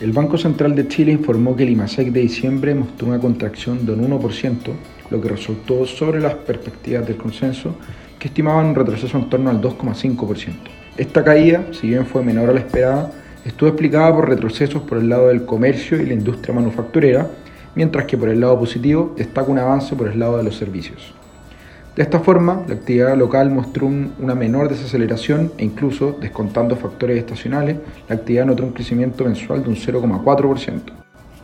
El Banco Central de Chile informó que el IMASEC de diciembre mostró una contracción de un 1%, lo que resultó sobre las perspectivas del consenso, que estimaban un retroceso en torno al 2,5%. Esta caída, si bien fue menor a la esperada, estuvo explicada por retrocesos por el lado del comercio y la industria manufacturera, mientras que por el lado positivo destaca un avance por el lado de los servicios. De esta forma, la actividad local mostró una menor desaceleración e incluso, descontando factores estacionales, la actividad notó un crecimiento mensual de un 0,4%.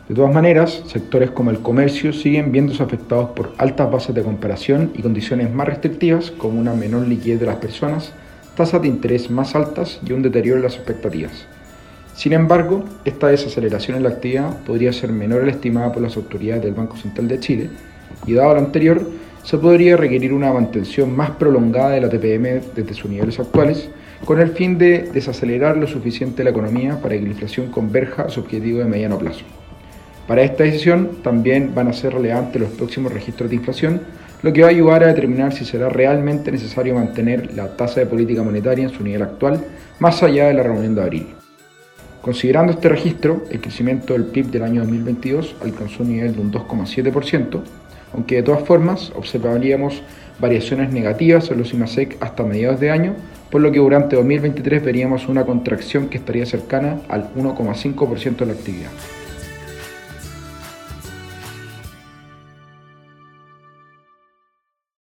De todas maneras, sectores como el comercio siguen viéndose afectados por altas bases de comparación y condiciones más restrictivas, como una menor liquidez de las personas, tasas de interés más altas y un deterioro en las expectativas. Sin embargo, esta desaceleración en la actividad podría ser menor a la estimada por las autoridades del Banco Central de Chile, y dado lo anterior, se podría requerir una mantención más prolongada de la TPM desde sus niveles actuales, con el fin de desacelerar lo suficiente la economía para que la inflación converja a su objetivo de mediano plazo. Para esta decisión también van a ser relevantes los próximos registros de inflación, lo que va a ayudar a determinar si será realmente necesario mantener la tasa de política monetaria en su nivel actual, más allá de la reunión de abril. Considerando este registro, el crecimiento del PIB del año 2022 alcanzó un nivel de un 2,7%, aunque de todas formas observaríamos variaciones negativas en los IMASEC hasta mediados de año, por lo que durante 2023 veríamos una contracción que estaría cercana al 1,5% de la actividad.